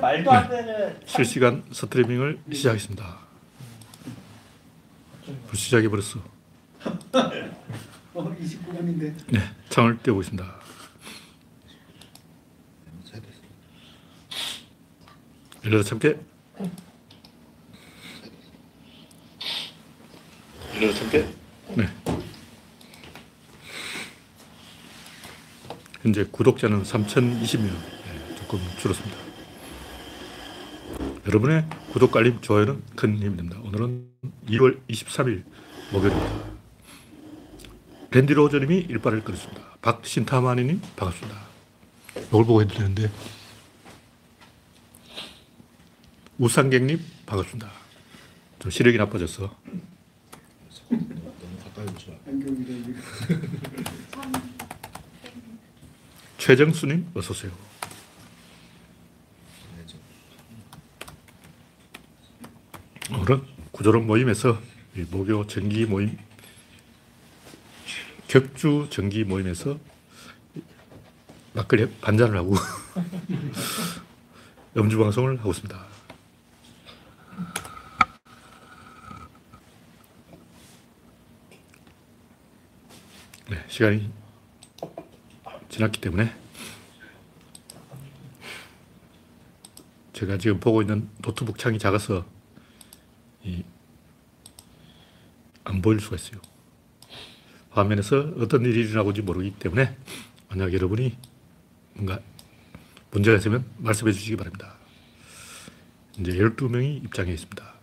말도 안 되는 실시간 스트리밍을 시작했습니다. 벌써 시작해 버렸어. 어, 29분인데. 네, 창을 띄워보겠습니다. 열려라 참깨. 열려라 참깨. 네. 현재 구독자는 3,020명. 네, 조금 줄었습니다. 여러분의 구독, 알림, 좋아요는 큰 힘이 됩니다. 오늘은 2월 23일 목요일입니다. 랜디 로저님이 일발을 끊었습니다. 박신타마니님 반갑습니다. 이걸 보고 해도 되는데 우상객님 반갑습니다. 좀 시력이 나빠졌어. 최정수님 어서 오세요. 네, 저 오늘은 구조론 모임에서 이 목요 정기 모임 격주 정기 모임에서 막걸리 반잔을 하고 음주 방송을 하고 있습니다. 네, 시간이 지났기 때문에 제가 지금 보고 있는 노트북 창이 작아서 이, 안 보일 수가 있어요. 화면에서 어떤 일이 일어나고인지 모르기 때문에 만약 여러분이 뭔가 문제가 있으면 말씀해 주시기 바랍니다. 이제 12명이 입장해 있습니다.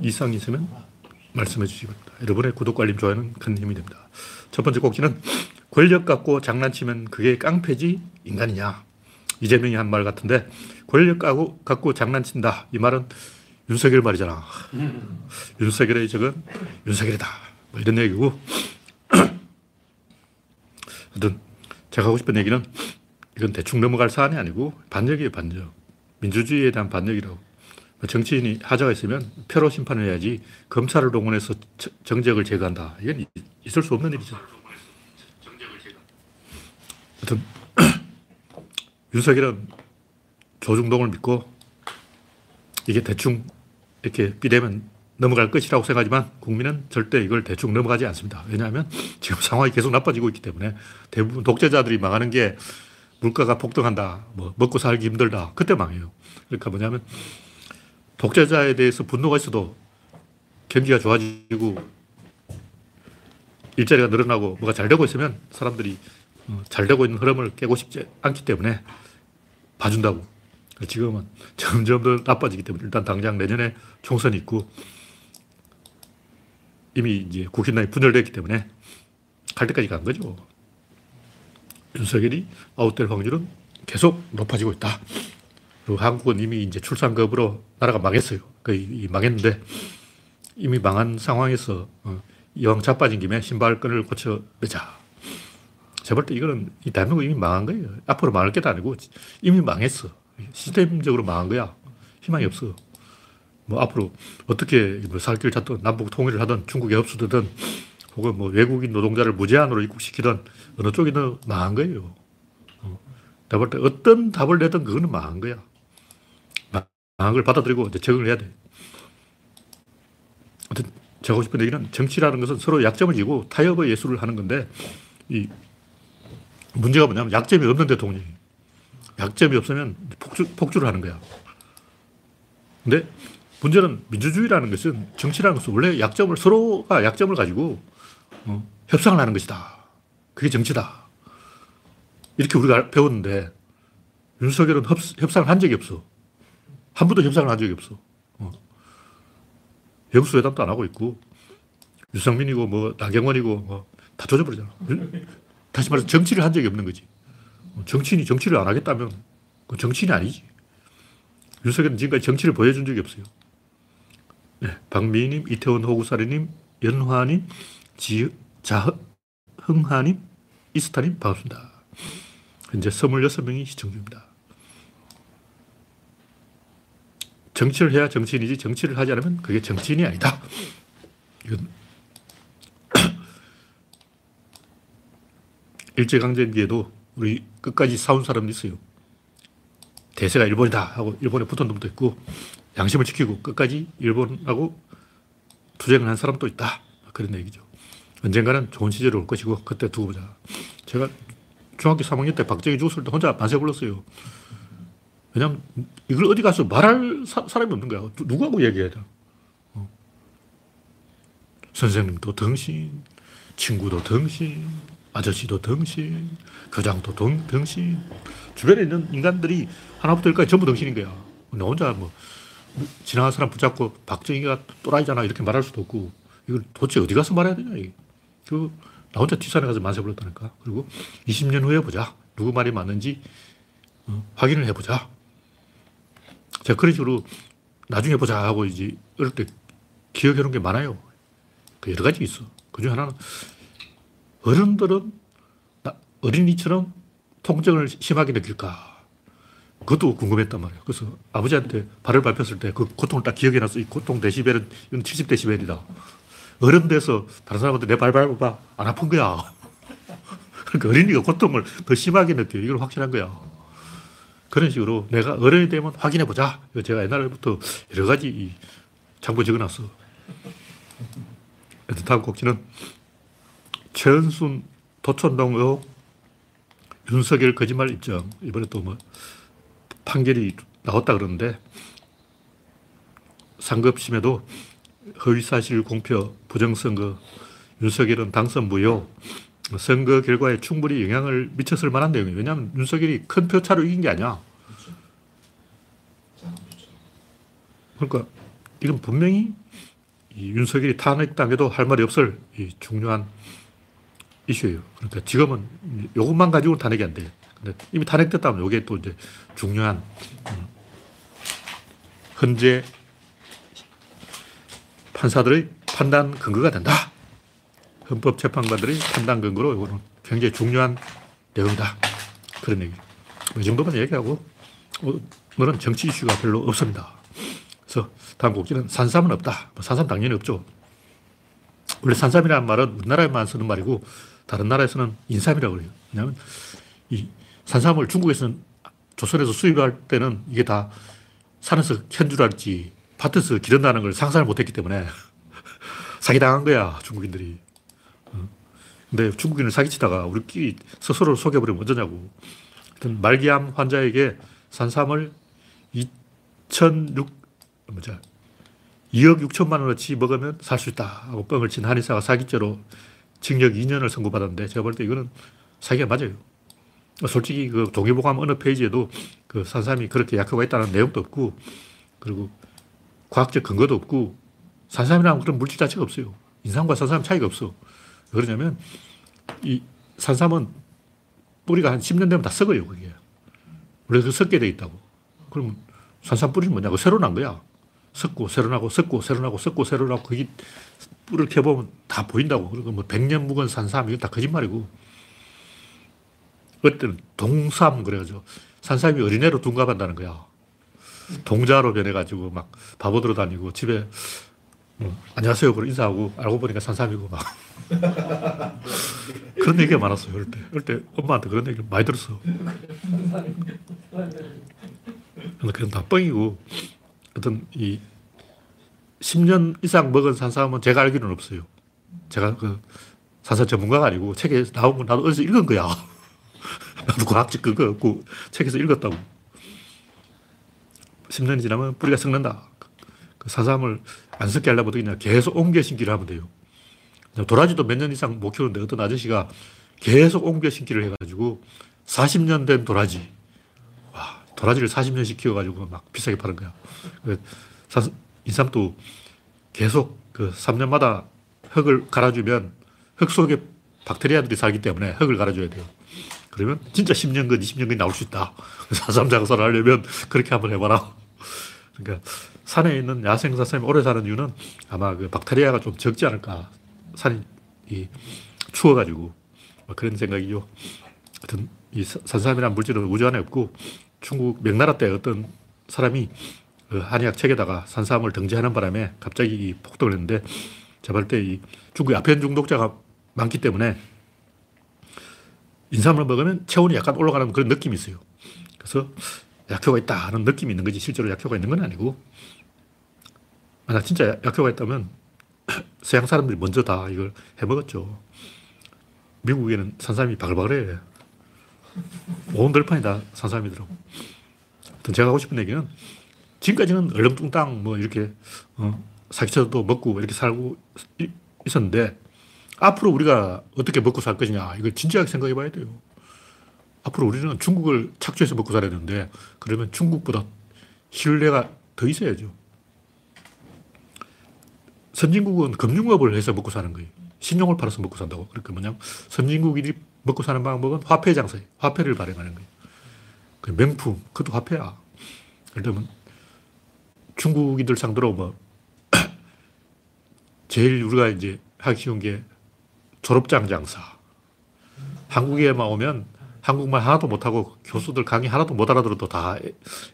이상 있으면 말씀해 주시기 바랍니다. 여러분의 구독, 알림, 좋아요는 큰 힘이 됩니다. 첫 번째 꼭지는 권력 갖고 장난치면 그게 깡패지 인간이냐. 이재명이 한 말 같은데 권력 갖고 장난친다. 이 말은 윤석열 말이잖아. 윤석열의 적은 윤석열이다. 뭐 이런 얘기고. 하여튼 제가 하고 싶은 얘기는 이건 대충 넘어갈 사안이 아니고 반역이에요, 반역. 민주주의에 대한 반역이라고. 뭐 정치인이 하자가 있으면 표로 심판을 해야지 검찰을 동원해서 저- 정적을 제거한다. 이건 이- 있을 수 없는 일이죠. 하여튼 윤석열은 조중동을 믿고 이게 대충 이렇게 비대면 넘어갈 것이라고 생각하지만 국민은 절대 이걸 대충 넘어가지 않습니다. 왜냐하면 지금 상황이 계속 나빠지고 있기 때문에 대부분 독재자들이 망하는 게 물가가 폭등한다, 뭐 먹고 살기 힘들다, 그때 망해요. 그러니까 뭐냐면 독재자에 대해서 분노가 있어도 경기가 좋아지고 일자리가 늘어나고 뭐가 잘 되고 있으면 사람들이 어, 잘 되고 있는 흐름을 깨고 싶지 않기 때문에 봐준다고. 지금은 점점 더 나빠지기 때문에 일단 당장 내년에 총선이 있고 이미 이제 국힘당이 분열됐기 때문에 갈 때까지 간 거죠. 윤석열이 아웃될 확률은 계속 높아지고 있다. 그리고 한국은 이미 이제 출산급으로 나라가 망했어요. 거의 이- 망했는데 이미 망한 상황에서 어, 이왕 자빠진 김에 신발끈을 고쳐 매자. 볼때 이거는 이 대한민국 이미 망한 거예요. 앞으로 망할 게도 아니고 이미 망했어. 시스템적으로 망한 거야. 희망이 없어. 뭐 앞으로 어떻게 뭐살 길을 찾든 남북 통일을 하든 중국에 흡수되든 혹은 뭐 외국인 노동자를 무제한으로 입국시키든 어느 쪽이든 망한 거예요. 어. 내가 볼때 어떤 답을 내든 그거는 망한 거야. 망한 걸 받아들이고 이제 적응을 해야 돼. 하여튼 제가 하고 싶은 얘기는 정치라는 것은 서로 약점을 지고 타협의 예술을 하는 건데 이 문제가 뭐냐면 약점이 없는 대통령이 약점이 없으면 폭주, 폭주를 하는 거야. 근데 문제는 민주주의라는 것은 정치라는 것은 원래 약점을 서로가 약점을 가지고 어, 협상을 하는 것이다. 그게 정치다. 이렇게 우리가 배웠는데 윤석열은 협, 협상을 한 적이 없어. 한 번도 협상을 한 적이 없어. 어. 영수회담도 안 하고 있고 유상민이고 뭐 나경원이고 뭐 다 조져버리잖아. 다시 말해서 정치를 한 적이 없는 거지. 어, 정치인이 정치를 안 하겠다면 그 정치인이 아니지. 윤석열은 지금까지 정치를 보여준 적이 없어요. 네, 박미희님, 이태원 호구사리님, 연화님, 지, 자흥하님, 이스타님 반갑습니다. 현재 26명이 시청 중입니다. 정치를 해야 정치인이지 정치를 하지 않으면 그게 정치인이 아니다. 이건 일제강점기에도 우리 끝까지 싸운 사람도 있어요. 대세가 일본이다 하고 일본에 붙은 놈도 있고 양심을 지키고 끝까지 일본하고 투쟁을 한 사람도 있다. 그런 얘기죠. 언젠가는 좋은 시절이 올 것이고 그때 두고 보자. 제가 중학교 3학년 때 박정희 죽었을 때 혼자 만세 불렀어요. 왜냐면 이걸 어디 가서 말할 사, 람이 없는 거야. 누구하고 얘기해야 돼? 어. 선생님도 덩신, 친구도 덩신, 아저씨도 덩신, 교장도 덩, 덩신. 주변에 있는 인간들이 하나부터 열까지 전부 덩신인 거야. 나 혼자 뭐 지나간 사람 붙잡고 박정희가 또라이잖아 이렇게 말할 수도 없고 이걸 도대체 어디 가서 말해야 되냐. 그, 나 혼자 뒷산에 가서 만세 불렀다니까. 그리고 20년 후에 보자. 누구 말이 맞는지 어, 확인을 해보자. 제가 그런 식으로 나중에 보자 하고 이제 어릴 때 기억해 놓은 게 많아요. 그 여러 가지 있어. 그 중에 하나는 어른들은 어린이처럼 통증을 심하게 느낄까? 그것도 궁금했단 말이에요. 그래서 아버지한테 발을 밟혔을 때 그 고통을 딱 기억해 놨어. 이 고통 데시벨은 이건 70데시벨이다. 어른 돼서 다른 사람한테 내 발 밟아봐. 안 아픈 거야. 그러니까 어린이가 고통을 더 심하게 느껴요. 이걸 확실한 거야. 그런 식으로 내가 어른이 되면 확인해 보자. 제가 옛날부터 여러 가지 장부 적어 놨어. 다음 곡지는 최은순 도촌동 의혹 윤석열 거짓말 입증. 이번에 또 뭐 판결이 나왔다 그러는데 상급심에도 허위사실 공표, 부정선거, 윤석열은 당선 무효, 선거 결과에 충분히 영향을 미쳤을 만한 내용이에요. 왜냐하면 윤석열이 큰 표차로 이긴 게 아니야. 그러니까 이건 분명히 윤석열이 탄핵당해도 할 말이 없을 중요한 이슈예요. 그러니까 지금은 이것만 가지고 탄핵이 안 돼. 근데 이미 탄핵됐다면 이게 또 이제 중요한 음, 현재 판사들의 판단 근거가 된다. 헌법재판관들의 판단 근거로 이거는 굉장히 중요한 내용이다. 그런 얘기. 이 정도만 얘기하고 오늘은 정치 이슈가 별로 없습니다. 그래서 다음 곡지는 산삼은 없다. 뭐 산삼 당연히 없죠. 원래 산삼이라는 말은 우리나라에만 쓰는 말이고 다른 나라에서는 인삼이라고 그래요. 왜냐하면 이 산삼을 중국에서는 조선에서 수입할 때는 이게 다 산에서 현줄 알지 밭에서 기른다는 걸 상상을 못했기 때문에 사기당한 거야 중국인들이. 어. 근데 중국인을 사기치다가 우리끼리 스스로 속여버리면 어쩌냐고. 하여튼 말기암 환자에게 산삼을 2,006, 뭐죠. 2억 6천만 원어치 먹으면 살 수 있다 하고 뻥을 친 한의사가 사기죄로 징역 2년을 선고받았는데 제가 볼 때 이거는 사기가 맞아요. 솔직히 그 동의보감 어느 페이지에도 그 산삼이 그렇게 약효가 있다는 내용도 없고 그리고 과학적 근거도 없고 산삼이라는 그런 물질 자체가 없어요. 인삼과 산삼 차이가 없어. 왜 그러냐면 이 산삼은 뿌리가 한 10년 되면 다 썩어요, 그게. 원래 그 썩게 돼 있다고. 그러면 산삼 뿌리는 뭐냐고 새로 난 거야. 썩고 새로 나고 썩고 새로 나고 썩고 새로 나고 그게 뿔을 켜보면 다 보인다고. 그리고 뭐 100년 묵은 산삼 이건 다 거짓말이고. 그때는 동삼 그래가지고 산삼이 어린애로 둔갑한다는 거야. 동자로 변해가지고 막 바보 들어다니고 집에 뭐, 안녕하세요. 그러 인사하고 알고 보니까 산삼이고 막. 그런 얘기가 많았어요. 어릴 때. 어릴 때 엄마한테 그런 얘기를 많이 들었어. 근데 그건 다 뻥이고 어떤 이 10년 이상 먹은 산삼은 제가 알기로는 없어요. 제가 그 산삼 전문가가 아니고 책에 나온 거 나도 어디서 읽은 거야. 나도 과학적 근거 없고 책에서 읽었다고. 10년이 지나면 뿌리가 썩는다. 그 산삼을 안 썩게 하려면 어떻게 냐 계속 옮겨 심기를 하면 돼요. 도라지도 몇 년 이상 못 키우는데 어떤 아저씨가 계속 옮겨 심기를 해가지고 40년 된 도라지. 와, 도라지를 40년씩 키워가지고 막 비싸게 파는 거야. 그 인삼도 계속 그 3년마다 흙을 갈아주면 흙 속에 박테리아들이 살기 때문에 흙을 갈아줘야 돼요. 그러면 진짜 10년근, 20년근이 나올 수 있다. 사삼 장사를 하려면 그렇게 한번 해봐라. 그러니까 산에 있는 야생 사슴이 오래 사는 이유는 아마 그 박테리아가 좀 적지 않을까. 산이 추워가지고. 뭐 그런 생각이죠. 하여튼 이 산삼이라는 물질은 우주 안에 없고 중국 명나라 때 어떤 사람이 그 한의학 책에다가 산삼을 등재하는 바람에 갑자기 폭동을 했는데 제가 볼때이 중국 아편 중독자가 많기 때문에 인삼을 먹으면 체온이 약간 올라가는 그런 느낌이 있어요. 그래서 약효가 있다 하는 느낌이 있는 거지 실제로 약효가 있는 건 아니고 만약 진짜 약효가 있다면 서양 사람들이 먼저 다 이걸 해먹었죠. 미국에는 산삼이 바글바글해. 온 들판이 다 산삼이더라고. 제가 하고 싶은 얘기는 지금까지는 얼렁뚱땅 뭐 이렇게 어, 사기쳐도 먹고 이렇게 살고 있었는데 앞으로 우리가 어떻게 먹고 살 것이냐 이걸 진지하게 생각해 봐야 돼요. 앞으로 우리는 중국을 착취해서 먹고 살아야 되는데 그러면 중국보다 신뢰가 더 있어야죠. 선진국은 금융업을 해서 먹고 사는 거예요. 신용을 팔아서 먹고 산다고. 그러니까 뭐냐면 선진국인이 먹고 사는 방법은 화폐 장사예요. 화폐를 발행하는 거예요. 그 명품, 그것도 화폐야. 예를 들면 중국인들 상대로 뭐 제일 우리가 이제 하기 쉬운 게 졸업장 장사. 한국에만 오면 한국말 하나도 못하고 교수들 강의 하나도 못 알아들어도 다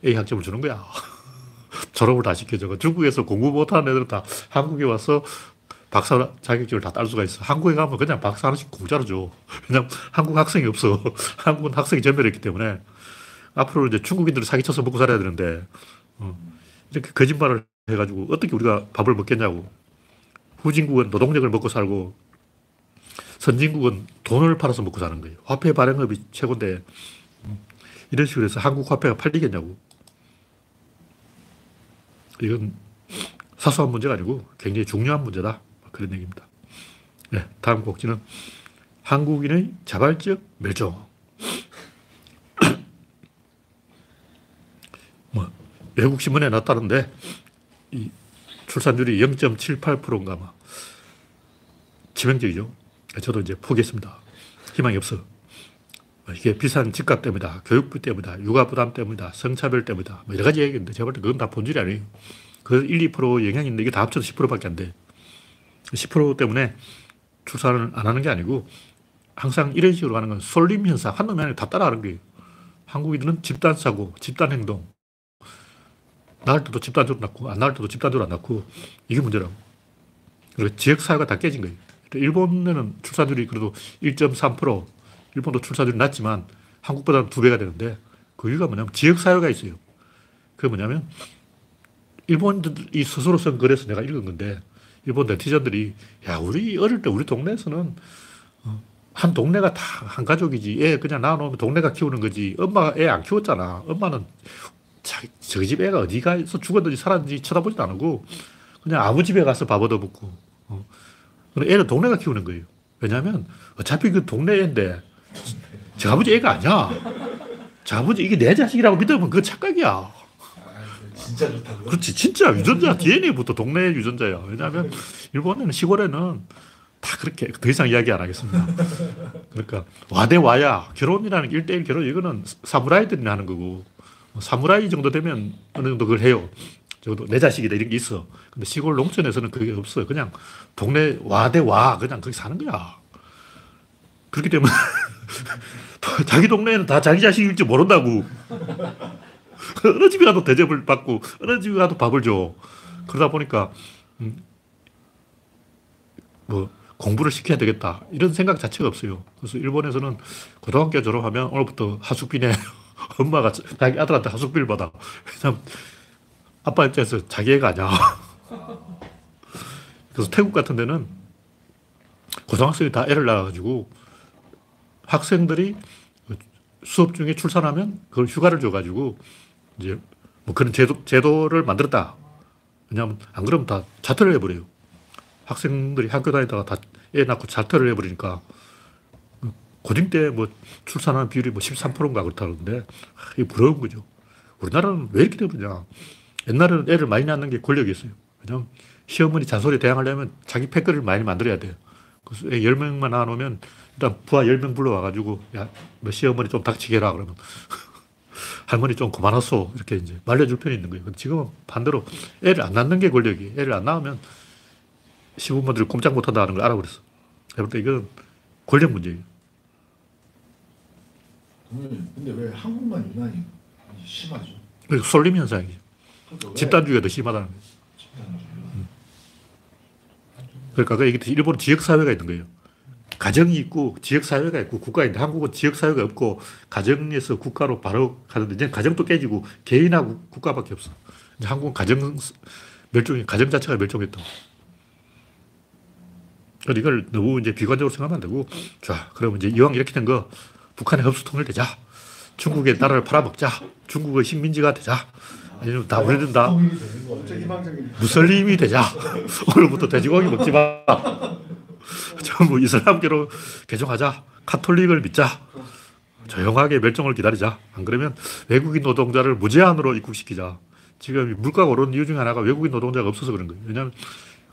A 학점을 주는 거야. 졸업을 다 시켜줘. 중국에서 공부 못하는 애들은 다 한국에 와서 박사 자격증을 다 딸 수가 있어. 한국에 가면 그냥 박사 하나씩 공짜로 줘. 그냥 한국 학생이 없어. 한국은 학생이 전멸했기 때문에 앞으로 이제 중국인들을 사기쳐서 먹고 살아야 되는데 어, 이렇게 거짓말을 해가지고 어떻게 우리가 밥을 먹겠냐고. 후진국은 노동력을 먹고 살고 선진국은 돈을 팔아서 먹고 사는 거예요. 화폐 발행업이 최고인데 음, 이런 식으로 해서 한국 화폐가 팔리겠냐고. 이건 사소한 문제가 아니고 굉장히 중요한 문제다. 그런 얘기입니다. 네, 다음 곡지는 한국인의 자발적 멸종. 뭐 외국 신문에 났다는데 이 출산율이 0.78%인가 막 치명적이죠. 저도 이제 포기했습니다. 희망이 없어. 이게 비싼 집값 때문이다. 교육비 때문이다. 육아 부담 때문이다. 성차별 때문이다. 뭐 여러 가지 얘기인데 제가 볼 때 그건 다 본질이 아니에요. 그 1, 2% 영향이 있는데 이게 다 합쳐서 10%밖에 안 돼. 10% 때문에 출산을 안 하는 게 아니고 항상 이런 식으로 가는 건 솔림 현상. 한 놈이 아니라 다 따라가는 거예요. 한국인들은 집단 사고, 집단 행동. 낳을 때도 집단적으로 낳고, 안 낳을 때도 집단적으로 안 낳고, 이게 문제라고. 그리고 지역사회가 다 깨진 거예요. 일본에는 출산율이 그래도 1.3%, 일본도 출산율이 낮지만 한국보다는 두 배가 되는데 그 이유가 뭐냐면 지역사회가 있어요. 그게 뭐냐면 일본인들이 스스로 쓴 글에서 내가 읽은 건데 일본 네티즌들이 야, 우리 어릴 때 우리 동네에서는 어, 한 동네가 다 한 가족이지. 애 그냥 낳아놓으면 동네가 키우는 거지. 엄마가 애 안 키웠잖아. 엄마는 저기 집 애가 어디 가서 죽었는지 살았는지 쳐다보지도 않고 그냥 아무 집에 가서 밥 얻어먹고 어. 애는 동네가 키우는 거예요. 왜냐하면 어차피 그 동네 애인데 저 아버지 애가 아니야. 저 아버지 이게 내 자식이라고 믿으면 그거 착각이야. 진짜 좋다고요? 그렇지. 진짜 유전자, DNA부터 동네 유전자야. 왜냐하면 일본에는 시골에는 다 그렇게 더 이상 이야기 안 하겠습니다. 그러니까 와대 와야 결혼이라는 게 1대1 결혼 이거는 사무라이들이 하는 거고 사무라이 정도 되면 어느 정도 그걸 해요. 적어도 내 자식이다 이런 게 있어. 근데 시골 농촌에서는 그게 없어요. 그냥 동네 와 대 와 그냥 거기 사는 거야. 그렇기 때문에 자기 동네에는 다 자기 자식일지 모른다고. 어느 집에 가도 대접을 받고 어느 집에 가도 밥을 줘. 그러다 보니까 음, 뭐 공부를 시켜야 되겠다 이런 생각 자체가 없어요. 그래서 일본에서는 고등학교 졸업하면 오늘부터 하숙비네 엄마가 자기 아들한테 하숙비를 받아. 아빠 입장에서 자기 애가 아니야. 그래서 태국 같은 데는 고등학생이 다 애를 낳아가지고 학생들이 수업 중에 출산하면 그걸 휴가를 줘가지고 이제 뭐 그런 제도, 제도를 만들었다. 왜냐하면 안 그러면 다 자퇴를 해버려요. 학생들이 학교 다니다가 다 애 낳고 자퇴를 해버리니까 고딩 때 뭐 출산하는 비율이 뭐 13%인가 그렇다는데 이게 부러운 거죠. 우리나라는 왜 이렇게 되느냐. 옛날에는 애를 많이 낳는 게 권력이었어요. 왜냐면 시어머니 잔소리 대항하려면 자기 패거리를 많이 만들어야 돼요. 그래서 애 10명만 낳아놓으면 일단 부하 10명 불러와가지고 야, 뭐 시어머니 좀 닥치게 해라 그러면 할머니 좀 그만하소 이렇게 이제 말려줄 편이 있는 거예요. 지금은 반대로 애를 안 낳는 게 권력이 애를 안 낳으면 시부모들이 꼼짝 못한다는 걸 알아버렸어. 그때 이건 권력 문제예요. 근데 왜 한국만 유난히 심하죠? 솔림 현상이죠. 그러니까 집단주의가 더 심하다는 거예요. 그러니까 이게 일본 지역사회가 있는 거예요. 가정이 있고 지역사회가 있고 국가가 있는데 한국은 지역사회가 없고 가정에서 국가로 바로 가는데 이제 가정도 깨지고 개인하고 국가밖에 없어. 이제 한국은 가정 멸종이 가정 자체가 멸종했다고. 그러니까 이걸 너무 이제 비관적으로 생각하면 안 되고, 자, 그러면 이제 이왕 이렇게 된 거, 북한의 흡수 통일 되자. 중국의 나라를 팔아먹자. 중국의 식민지가 되자. 아니면 다 우리는 다 통일이 되는 거네. 진짜 희망적인. 무슬림이 되자. 오늘부터 돼지고기 먹지 마. 전부 이슬람교로 개종하자. 카톨릭을 믿자. 조용하게 멸종을 기다리자. 안 그러면 외국인 노동자를 무제한으로 입국시키자. 지금 물가가 오르는 이유 중에 하나가 외국인 노동자가 없어서 그런 거예요. 왜냐하면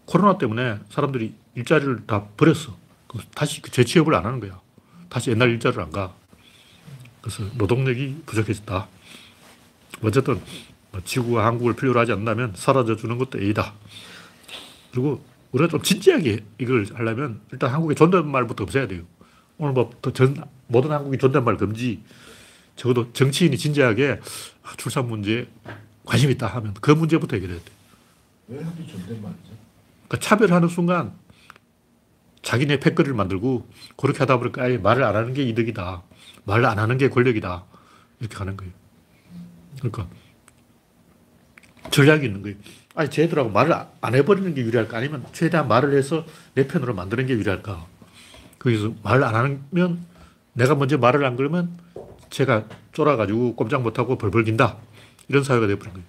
코로나 때문에 사람들이 일자리를 다 버렸어. 다시 그 재취업을 안 하는 거야. 다시 옛날 일자리를 안 가. 그래서 노동력이 부족해졌다. 어쨌든 뭐 지구가 한국을 필요로 하지 않는다면 사라져 주는 것도 A다. 그리고 우리가 좀 진지하게 이걸 하려면 일단 한국에 존댓말부터 없애야 돼요. 오늘 뭐전 모든 한국이 존댓말 금지. 적어도 정치인이 진지하게 아, 출산 문제에 관심 있다 하면 그 문제부터 해결해야 돼. 왜 하필 존댓말이죠? 그러니까 차별하는 순간 자기네 패거리를 만들고 그렇게 하다 보니까 아예 말을 안 하는 게 이득이다. 말을 안 하는 게 권력이다. 이렇게 가는 거예요. 그러니까 전략이 있는 거예요. 아니 쟤들하고 말을 안 해버리는 게 유리할까? 아니면 최대한 말을 해서 내 편으로 만드는 게 유리할까? 거기서 말을 안 하면 내가 먼저 말을 안 걸면 제가 쫄아가지고 꼼짝 못하고 벌벌 긴다. 이런 사회가 되어버린 거예요.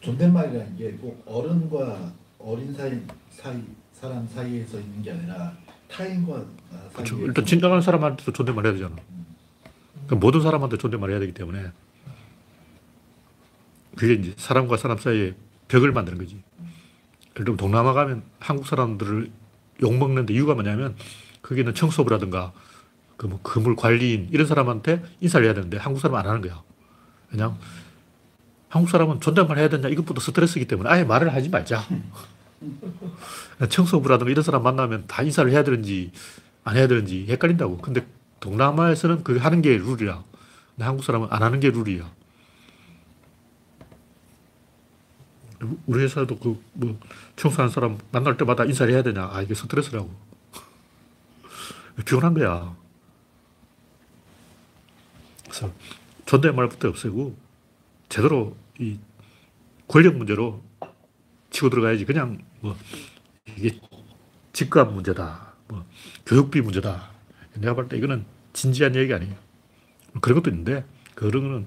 존댓말이라는 게 꼭 어른과 어린 사이 사이 사람 사이에서 있는 게 아니라 타인과 아, 그렇죠. 일단 진정한 사람한테도 존댓말 해야 되잖아. 그러니까 모든 사람한테 존댓말 해야 되기 때문에 그게 이제 사람과 사람 사이에 벽을 만드는 거지. 예를 들면 동남아 가면 한국 사람들을 욕먹는데 이유가 뭐냐면 거기는 청소부라든가 그뭐 건물 관리인 이런 사람한테 인사를 해야 되는데 한국 사람은 안 하는 거야. 그냥 한국 사람은 존댓말 해야 되냐 이것보다 스트레스이기 때문에 아예 말을 하지 말자. 청소부라든가 이런 사람 만나면 다 인사를 해야 되는지 안 해야 되는지 헷갈린다고. 근데 동남아에서는 그게 하는 게 룰이야. 근데 한국 사람은 안 하는 게 룰이야. 우리 회사도 그 뭐 청소하는 사람 만날 때마다 인사를 해야 되냐. 아, 이게 스트레스라고. 피곤한 거야. 그래서 존댓말부터 없애고 제대로 이 권력 문제로 치고 들어가야지. 그냥 뭐 이게 집값 문제다. 뭐 교육비 문제다. 내가 볼 때 이거는 진지한 얘기 아니에요. 그런 것도 있는데 그런 거는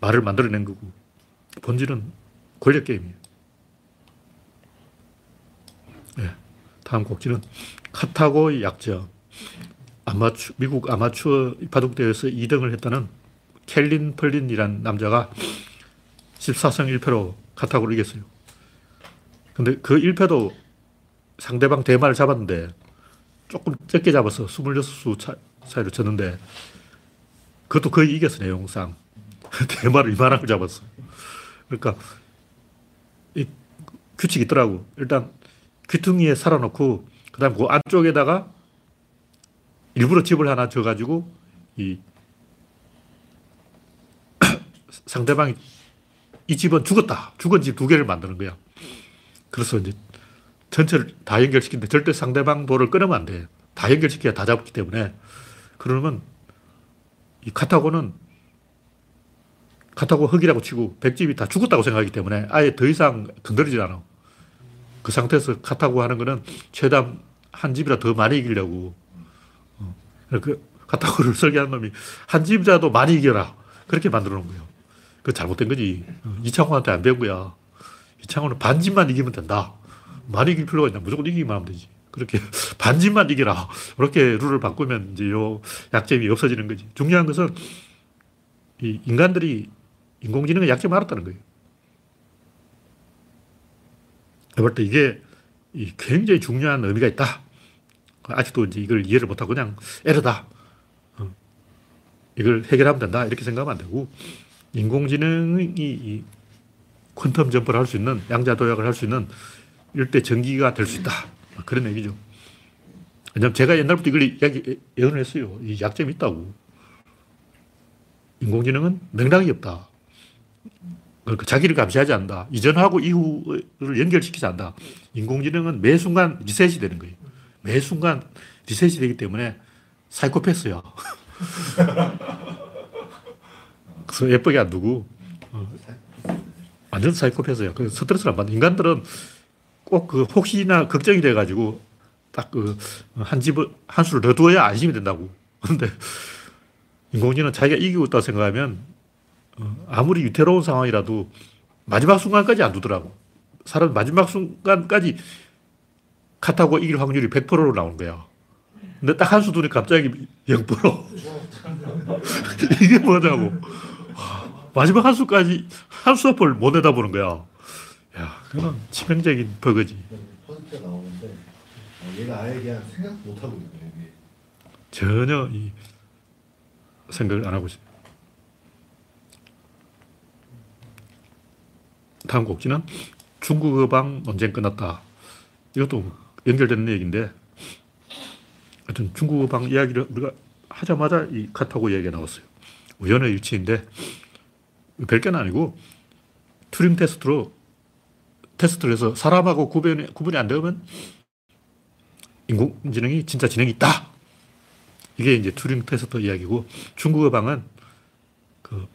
말을 만들어낸 거고 본질은 권력 게임이에요. 네. 다음 곡지는 카타고의 약점. 아마추, 미국 아마추어 바둑대회에서 2등을 했다는 켈린 펄린이라는 남자가 14승 1패로 카타고를 이겼어요. 근데 그 1패도 상대방 대마를 잡았는데 조금 적게 잡았어. 26수 차, 차이로 졌는데 그것도 거의 이겼어, 내용상. 대마를 이만한 걸 잡았어. 그러니까 이 규칙이 있더라고. 일단 귀퉁이에 살아놓고 그다음 그 안쪽에다가 일부러 집을 하나 져가지고 이 상대방이 이 집은 죽었다. 죽은 집 두 개를 만드는 거야. 그래서 이제 전체를 다 연결시키는데 절대 상대방 돌을 끊으면 안 돼. 다 연결시켜야 다 잡기 때문에. 그러면 이 카타고는 카타고 흙이라고 치고 백집이 다 죽었다고 생각하기 때문에 아예 더 이상 건드리지 않아. 그 상태에서 카타고 하는 거는 최대한 한 집이라 더 많이 이기려고. 어. 그 카타고를 설계한 놈이 한 집이라도 많이 이겨라. 그렇게 만들어 놓은 거예요. 그 잘못된 거지. 어, 이창호한테 안 배운 거야. 이창호는 반집만 이기면 된다. 많이 이길 필요가 있나? 무조건 이기기만 하면 되지. 그렇게 반집만 이기라. 그렇게 룰을 바꾸면 이제 요 약점이 없어지는 거지. 중요한 것은 이 인간들이 인공지능의 약점을 알았다는 거예요. 볼때 이게 굉장히 중요한 의미가 있다. 아직도 이제 이걸 이해를 못하고 그냥 에러다. 어. 이걸 해결하면 된다. 이렇게 생각하면 안 되고, 인공지능이 이 퀀텀 점프를 할 수 있는, 양자 도약을 할 수 있는 일대 전기가 될 수 있다. 그런 얘기죠. 왜냐면 제가 옛날부터 이걸 예언을 했어요. 이 약점이 있다고. 인공지능은 맥락이 없다. 그러니까 자기를 감시하지 않는다. 이전하고 이후를 연결시키지 않는다. 인공지능은 매 순간 리셋이 되는 거예요. 매 순간 리셋이 되기 때문에 사이코패스야. 그래서 예쁘게 안 두고 어, 완전 사이코패스야. 그 스트레스를 안 받는 인간들은 꼭 그 혹시나 걱정이 돼가지고 딱 그 한 집을 한 수를 더 두어야 안심이 된다고. 근데 인공지능은 자기가 이기고 있다고 생각하면 어, 아무리 위태로운 상황이라도 마지막 순간까지 안 두더라고. 사람 마지막 순간까지 카타고 이길 확률이 100%로 나오는 거야. 근데 딱 한 수 두니 갑자기 0%. 이게 뭐냐고. 마지막 한 수까지 한수 앞을 못 내다보는 거야. 야, 그건 치명적인 버거지. 퍼센트가 나오는데 어, 얘가 아예 그냥 생각 못 하고 있는. 이게. 전혀 이 생각을 안 하고 있어요. 다음 곡지는 중국 어방 논쟁 끝났다. 이것도 연결되는 얘기인데, 하여튼 중국 어방 이야기를 우리가 하자마자 이 카타고 이야기가 나왔어요. 우연의 일치인데, 별게는 아니고, 튜링 테스트로 테스트를 해서 사람하고 구분이, 구분이 안 되면 인공지능이 진짜 지능이 있다. 이게 이제 튜링 테스트 이야기고 중국어 방은 그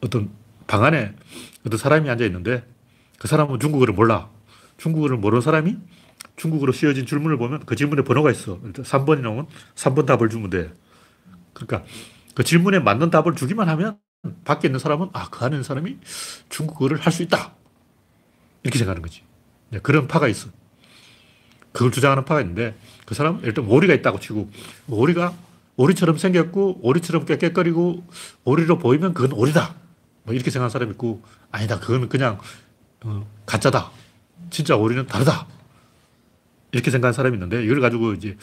어떤 방 안에 어떤 사람이 앉아 있는데 그 사람은 중국어를 몰라. 중국어를 모르는 사람이 중국어로 씌어진 질문을 보면 그 질문에 번호가 있어. 일단 3번이 나오면 3번 답을 주면 돼. 그러니까 그 질문에 맞는 답을 주기만 하면 밖에 있는 사람은 아, 그 안에 있는 사람이 중국어를 할 수 있다. 이렇게 생각하는 거지. 네, 그런 파가 있어. 그걸 주장하는 파가 있는데 그 사람은 일단 오리가 있다고 치고 오리가 오리처럼 생겼고 오리처럼 깨끗거리고 오리로 보이면 그건 오리다. 뭐 이렇게 생각하는 사람이 있고 아니다. 그거는 그냥 어, 가짜다. 진짜 오리는 다르다. 이렇게 생각하는 사람이 있는데 이걸 가지고 이제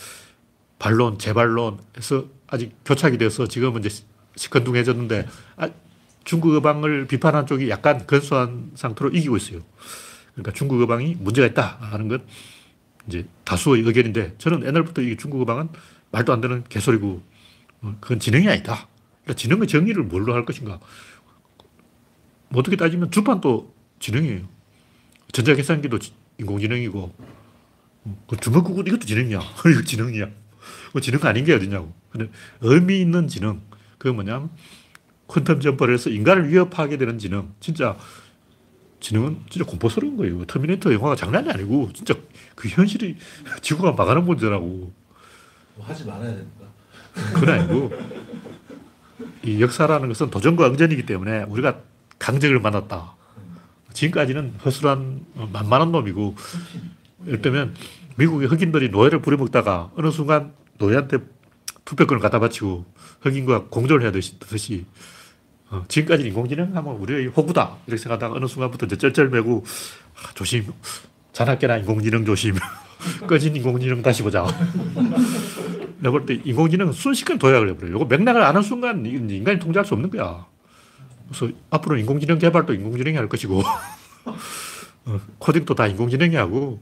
반론, 재반론 해서 아직 교착이 돼서 지금은 이제 시큰둥해졌는데 아, 중국 어방을 비판한 쪽이 약간 근소한 상태로 이기고 있어요. 그러니까 중국 어방이 문제가 있다 하는 건 이제 다수의 의견인데 저는 옛날부터 이 중국어 방은 말도 안 되는 개소리고 어, 그건 지능이 아니다. 그러니까 지능의 정의를 뭘로 할 것인가. 뭐 어떻게 따지면 주판도 지능이에요. 전자계산기도 인공지능이고 어, 그 주먹구구 이것도 지능이야. 이거 지능이야. 그 지능 아닌 게 어디냐고. 근데 의미 있는 지능. 그게 뭐냐면 quantum jump를 해서 인간을 위협하게 되는 지능. 진짜 지능은 진짜 공포스러운 거예요. 터미네이터 영화가 장난이 아니고 진짜 그 현실이 지구가 망하는 문제라고. 뭐 하지 말아야 됩니까? 그건 아니고 이 역사라는 것은 도전과 응전이기 때문에 우리가 강적을 만났다. 지금까지는 허술한 어, 만만한 놈이고 이를테면 미국의 흑인들이 노예를 부려먹다가 어느 순간 노예한테 투표권을 갖다 바치고 흑인과 공존을 해야 되듯이 어, 지금까지 인공지능 하면 우리의 호구다 이렇게 생각하다가 어느 순간부터 이제 쩔쩔매고 아, 조심 자나깨나 인공지능 조심 꺼진 인공지능 다시 보자 내가 볼 때 인공지능은 순식간에 도약을 해버려요. 이거 맥락을 아는 순간 인간이 통제할 수 없는 거야. 그래서 앞으로 인공지능 개발도 인공지능이 할 것이고, 어, 코딩도 다 인공지능이 하고,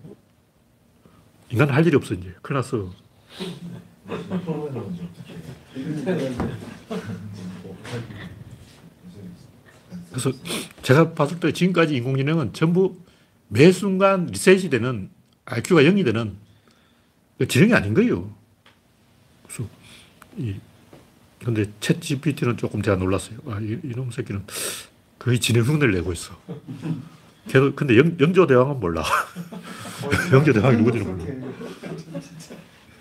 인간은 할 일이 없어, 이제. 큰일 났어. 프로 그래서 제가 봤을 때 지금까지 인공지능은 전부 매 순간 리셋이 되는 IQ가 0이 되는 지능이 아닌 거예요. 그래서 이 근데 챗 GPT는 조금 제가 놀랐어요. 아, 이, 이놈 새끼는 거의 지능 흉내를 내고 있어. 걔도 근데 영, 영조 대왕은 몰라. 영조 대왕이 누구지는 몰라.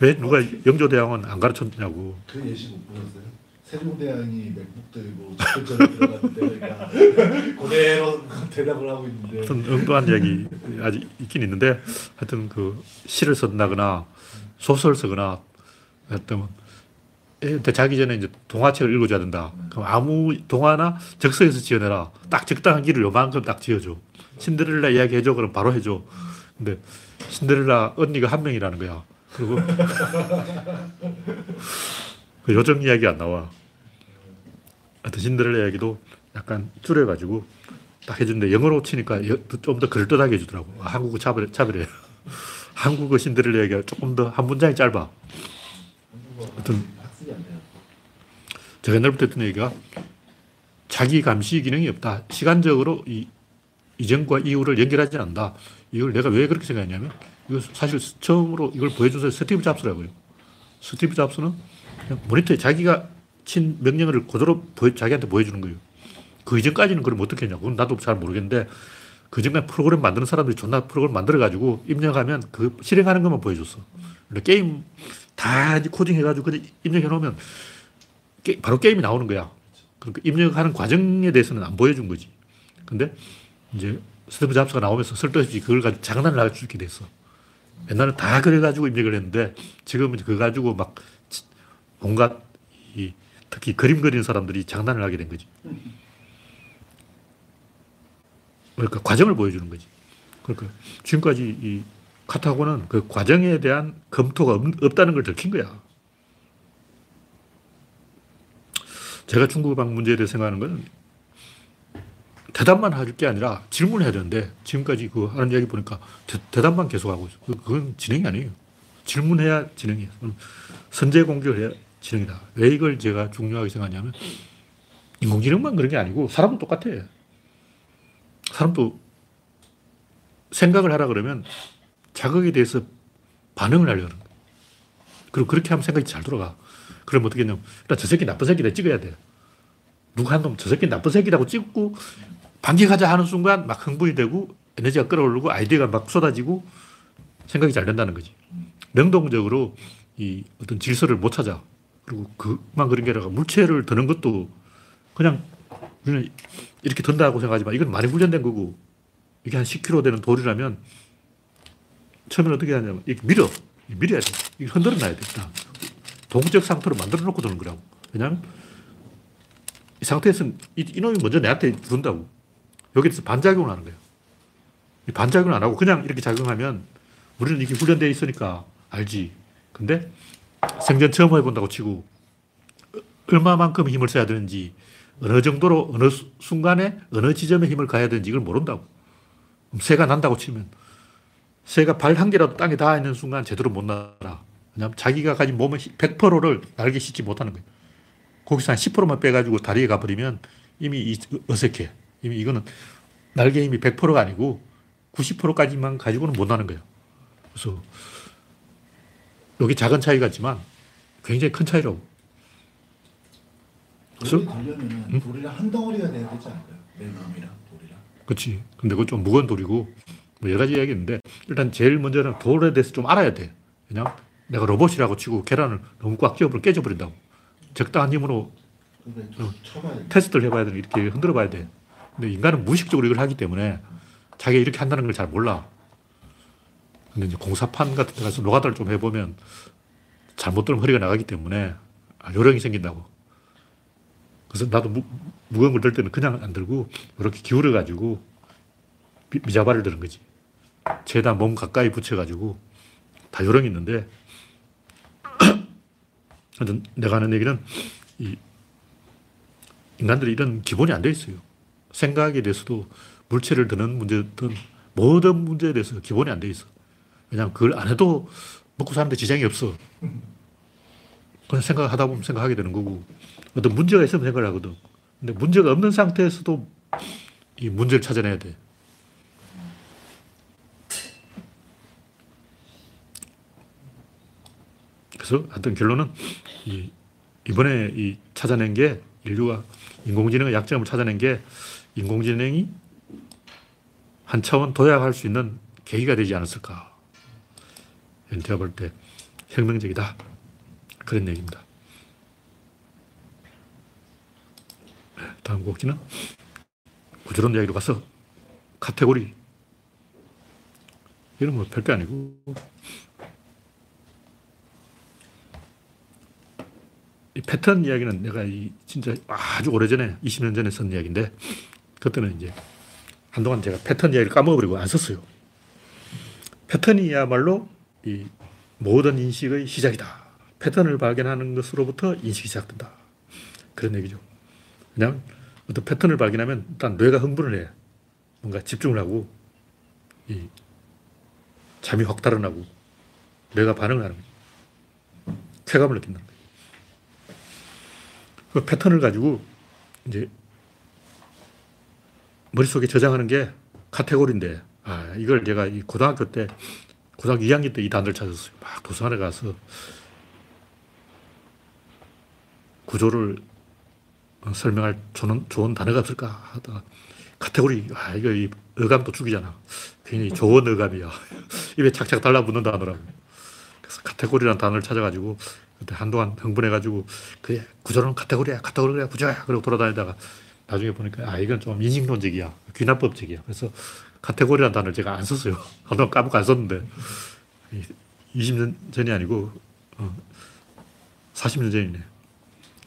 왜 누가 영조 대왕은 안 가르쳤냐고. 그 예시 못 보셨어요? 세종대왕이 맥북 들고 접근전에 들어갔는데 그러니까 그대로 대답을 하고 있는데 하여튼 엉뚱한 이야기 아직 있긴 있는데 하여튼 그 시를 쓴다거나 소설 쓰거나 하여튼 애한테 자기 전에 이제 동화책을 읽어줘야 된다. 그럼 아무 동화나 적서에서 지어내라. 딱 적당한 길을 요만큼 딱 지어줘. 신데렐라 이야기 해줘. 그럼 바로 해줘. 근데 신데렐라 언니가 한 명이라는 거야. 그리고 그 요정 이야기 안 나와. 하여튼 신데렐라 이야기도 약간 줄여가지고 딱 해주는데 영어로 치니까 좀 더 그럴듯하게 해주더라고. 아, 한국어 차별, 차별해. 한국어 신데렐라 이야기가 조금 더 한 문장이 짧아. 하여튼. 제가 옛날부터 했던 얘기가 자기 감시 기능이 없다. 시간적으로 이 이전과 이후를 연결하지 않는다. 이걸 내가 왜 그렇게 생각했냐면 사실 처음으로 이걸 보여준 사람이 스티브 잡스라고요. 스티브 잡스는 모니터에 자기가 친 명령을 그대로 보여, 자기한테 보여주는 거예요. 그 이전까지는 그럼 어떻게 했냐. 그건 나도 잘 모르겠는데 그 전까지 프로그램 만드는 사람들이 존나 프로그램 만들어가지고 입력하면 그 실행하는 것만 보여줬어. 게임 다 코딩 해가지고 그냥 입력해 놓으면 게, 바로 게임이 나오는 거야. 그러니까 입력하는 과정에 대해서는 안 보여준 거지. 근데 이제 스티브 잡스가 나오면서 쓸데없이 그걸 가지고 장난을 할수 있게 됐어. 옛날에 다 그래가지고 입력을 했는데 지금은 그거 가지고 막 온갖 이 특히 그림 그리는 사람들이 장난을 하게 된 거지. 그러니까 과정을 보여주는 거지. 그러니까 지금까지 이 카타고는 그 과정에 대한 검토가 없, 다는걸 들킨 거야. 제가 중국방 문제에 대해 생각하는 건 대답만 해줄 게 아니라 질문을 해야 되는데 지금까지 그 하는 이야기 보니까 대, 답만 계속하고 있어. 그, 그건 진행이 아니에요. 질문해야 진행이에요. 선제 공격을 해야 진행이다. 왜 이걸 제가 중요하게 생각하냐면 인공지능만 그런 게 아니고 사람도 똑같아. 사람도 생각을 하라 그러면 자극에 대해서 반응을 하려는 거야. 그리고 그렇게 하면 생각이 잘 돌아가. 그럼 어떻게 했냐면 일단 저 새끼 나쁜 새끼다 찍어야 돼. 누가 한 놈 저 새끼 나쁜 새끼라고 찍고 반격하자 하는 순간 막 흥분이 되고 에너지가 끌어오르고 아이디어가 막 쏟아지고 생각이 잘 된다는 거지. 능동적으로 이 어떤 질서를 못 찾아. 그리고 그만 그런 게 아니라 물체를 드는 것도 그냥 우리는 이렇게 든다고 생각하지만 이건 많이 훈련된 거고 이게 한 10kg 되는 돌이라면 처음에는 어떻게 하냐면 이렇게 밀어. 밀어야 돼. 이게 흔들어 놔야 돼. 동적 상태로 만들어 놓고 드는 거라고. 왜냐하면 이 상태에서는 이놈이 먼저 내한테 준다고. 여기서 반작용을 하는 거예요. 반작용을 안 하고 그냥 이렇게 작용하면 우리는 이게 훈련되어 있으니까 알지. 근데 생전 처음 해본다고 치고 얼마만큼 힘을 써야 되는지 어느 정도로 어느 순간에 어느 지점에 힘을 가야 되는지 이걸 모른다고. 새가 난다고 치면 새가 발 한 개라도 땅에 닿아 있는 순간 제대로 못 날아. 왜냐하면 자기가 가진 몸의 100%를 날개 싣지 못하는 거예요. 거기서 한 10%만 빼가지고 다리에 가버리면 이미 어색해. 이미 이거는 날개 힘이 100%가 아니고 90%까지만 가지고는 못 나는 거예요. 그래서 여기 작은 차이 같지만 굉장히 큰 차이라고. 돌이 되려면 응? 돌이랑 한 덩어리가 돼야 되지 않을까요? 내 몸이랑 돌이랑. 그렇지. 근데 그건 좀 무거운 돌이고 뭐 여러 가지 이야기 있는데 일단 제일 먼저는 돌에 대해서 좀 알아야 돼. 그냥 내가 로봇이라고 치고 계란을 너무 꽉 쥐어버리면 깨져버린다고. 적당한 힘으로 어, 테스트를 해봐야 돼. 이렇게 흔들어 봐야 돼. 근데 인간은 무의식적으로 이걸 하기 때문에 자기가 이렇게 한다는 걸 잘 몰라. 근데 이제 공사판 같은 데 가서 노가다를 좀 해보면 잘못 들면 허리가 나가기 때문에 아, 요령이 생긴다고. 그래서 나도 무, 무거운 걸 들 때는 그냥 안 들고 이렇게 기울여가지고 미자발을 드는 거지. 최대한 몸 가까이 붙여가지고 다 요령이 있는데 내가 하는 얘기는 이 인간들이 이런 기본이 안 돼 있어요. 생각에 대해서도 물체를 드는 문제든 모든 문제에 대해서 기본이 안 돼 있어. 왜냐하면 그걸 안 해도 먹고 사는데 지장이 없어. 그냥 생각하다 보면 생각하게 되는 거고 어떤 문제가 있으면 생각을 하거든. 근데 문제가 없는 상태에서도 이 문제를 찾아내야 돼. 그래서 하여튼 결론은 이, 이번에 이 찾아낸 게 인류가 인공지능의 약점을 찾아낸 게 인공지능이 한 차원 도약할 수 있는 계기가 되지 않았을까. 제가 볼 때 혁명적이다. 그런 얘기입니다. 네, 다음 곡지는 구조론 이야기로 가서 카테고리 이런 뭐 별게 아니고 이 패턴 이야기는 내가 이 진짜 아주 오래전에 20년 전에 쓴 이야기인데 그때는 이제 한동안 제가 패턴 이야기를 까먹어버리고 안 썼어요. 패턴이야말로 이 모든 인식의 시작이다. 패턴을 발견하는 것으로부터 인식이 시작된다. 그런 얘기죠. 그냥 어떤 패턴을 발견하면 일단 뇌가 흥분을 해. 뭔가 집중을 하고 이 잠이 확 달아나고 뇌가 반응을 하는 거죠. 쾌감을 느낀다. 그 패턴을 가지고 이제 머릿속에 저장하는 게 카테고리인데, 아, 이걸 제가 이 고등학교 때, 고등학교 2학년 때 이 단어를 찾았어요. 막 도서관에 가서 구조를 어, 설명할 좋은, 좋은 단어가 없을까 하다가 카테고리, 아, 이거 이 어감도 죽이잖아. 괜히 좋은 어감이야. 입에 착착 달라붙는 단어라고. 카테고리라는 단어를 찾아가지고 그때 한동안 흥분해가지고 그래 구조는 카테고리야 카테고리야 구조야 그러고 돌아다니다가 나중에 보니까 아 이건 좀 인식론적이야 귀납법적이야. 그래서 카테고리라는 단어를 제가 안 썼어요. 한동안 까먹고 안 썼는데. 20년 전이 아니고 어, 40년 전이네.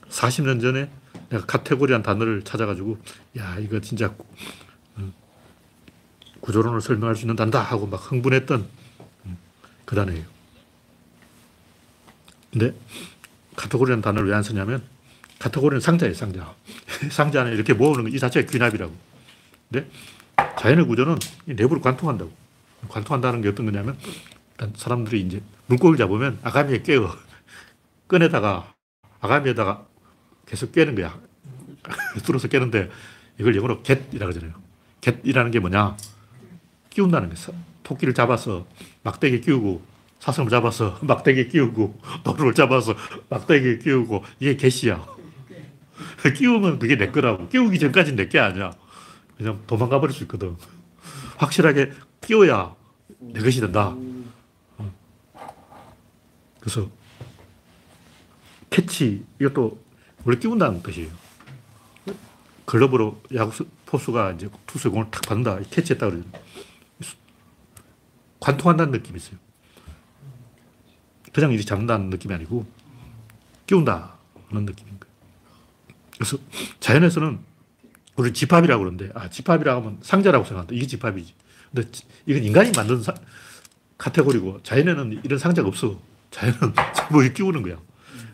40년 전에 내가 카테고리라는 단어를 찾아가지고 야 이거 진짜 어, 구조론을 설명할 수 있는 단다 하고 막 흥분했던 음, 그 단어예요 근데 카테고리라는 단어를 왜 안 쓰냐면 카테고리는 상자예요, 상자. 상자 안에 이렇게 모으는 이 자체가 귀납이라고. 근데 자연의 구조는 내부를 관통한다고. 관통한다는 게 어떤 거냐면 사람들이 이제 물고기를 잡으면 아가미에 깨어. 꺼내다가 아가미에다가 계속 깨는 거야. 뚫어서 깨는데 이걸 영어로 get이라고 하잖아요. get이라는 게 뭐냐? 끼운다는 거예요. 토끼를 잡아서 막대기에 끼우고 사슴을 잡아서 막대기에 끼우고 노루를 잡아서 막대기에 끼우고 이게 개시야. 끼우면 그게 내 거라고. 끼우기 전까지는 내 게 아니야. 그냥 도망가 버릴 수 있거든. 확실하게 끼워야 내 것이 된다. 그래서 캐치 이것도 원래 끼운다는 뜻이에요. 글러브로 야구 포수가 이제 투수의 공을 탁 받는다. 캐치했다 그러죠. 관통한다는 느낌이 있어요. 그냥 이렇게 잡는다는 느낌이 아니고 끼운다는 느낌인 거예요. 그래서 자연에서는 우리 집합이라고 그러는데, 아, 집합이라고 하면 상자라고 생각한다. 이게 집합이지. 근데 이건 인간이 만든 사, 카테고리고 자연에는 이런 상자가 없어. 자연은 전부 끼우는 거야.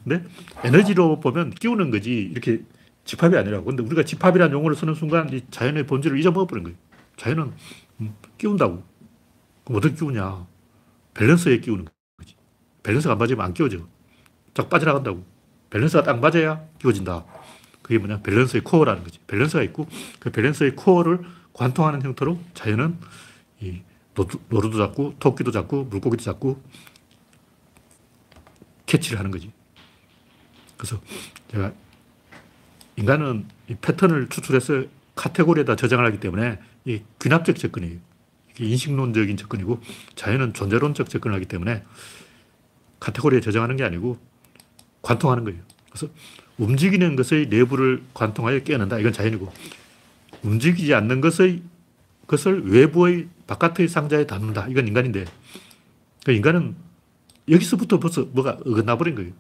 근데 에너지로 보면 끼우는 거지 이렇게 집합이 아니라고. 근데 우리가 집합이라는 용어를 쓰는 순간 이 자연의 본질을 잊어먹어버린 거예요. 자연은 음, 끼운다고. 그럼 어떻게 끼우냐. 밸런스에 끼우는 거예요. 밸런스가 안 맞으면 안 끼워져. 쫙 빠져나간다고. 밸런스가 딱 맞아야 끼워진다. 그게 뭐냐? 밸런스의 코어라는 거지. 밸런스가 있고 그 밸런스의 코어를 관통하는 형태로 자연은 이 노루도 잡고 토끼도 잡고 물고기도 잡고 캐치를 하는 거지. 그래서 제가 인간은 이 패턴을 추출해서 카테고리에다 저장을 하기 때문에 이 귀납적 접근이에요. 인식론적인 접근이고 자연은 존재론적 접근을 하기 때문에 카테고리에 저장하는 게 아니고 관통하는 거예요. 그래서 움직이는 것의 내부를 관통하여 깨어낸다. 이건 자연이고 움직이지 않는 것의 것을 외부의 바깥의 상자에 담는다. 이건 인간인데 그 인간은 여기서부터 벌써 뭐가 어긋나 버린 거예요.